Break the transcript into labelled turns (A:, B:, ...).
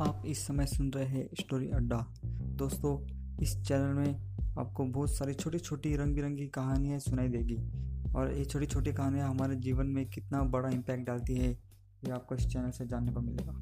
A: आप इस समय सुन रहे हैं स्टोरी अड्डा। दोस्तों, इस चैनल में आपको बहुत सारी छोटी छोटी रंग बिरंगी कहानियाँ सुनाई देगी। और ये छोटी छोटी कहानियाँ हमारे जीवन में कितना बड़ा इम्पैक्ट डालती है, ये आपको इस चैनल से जानने को मिलेगा।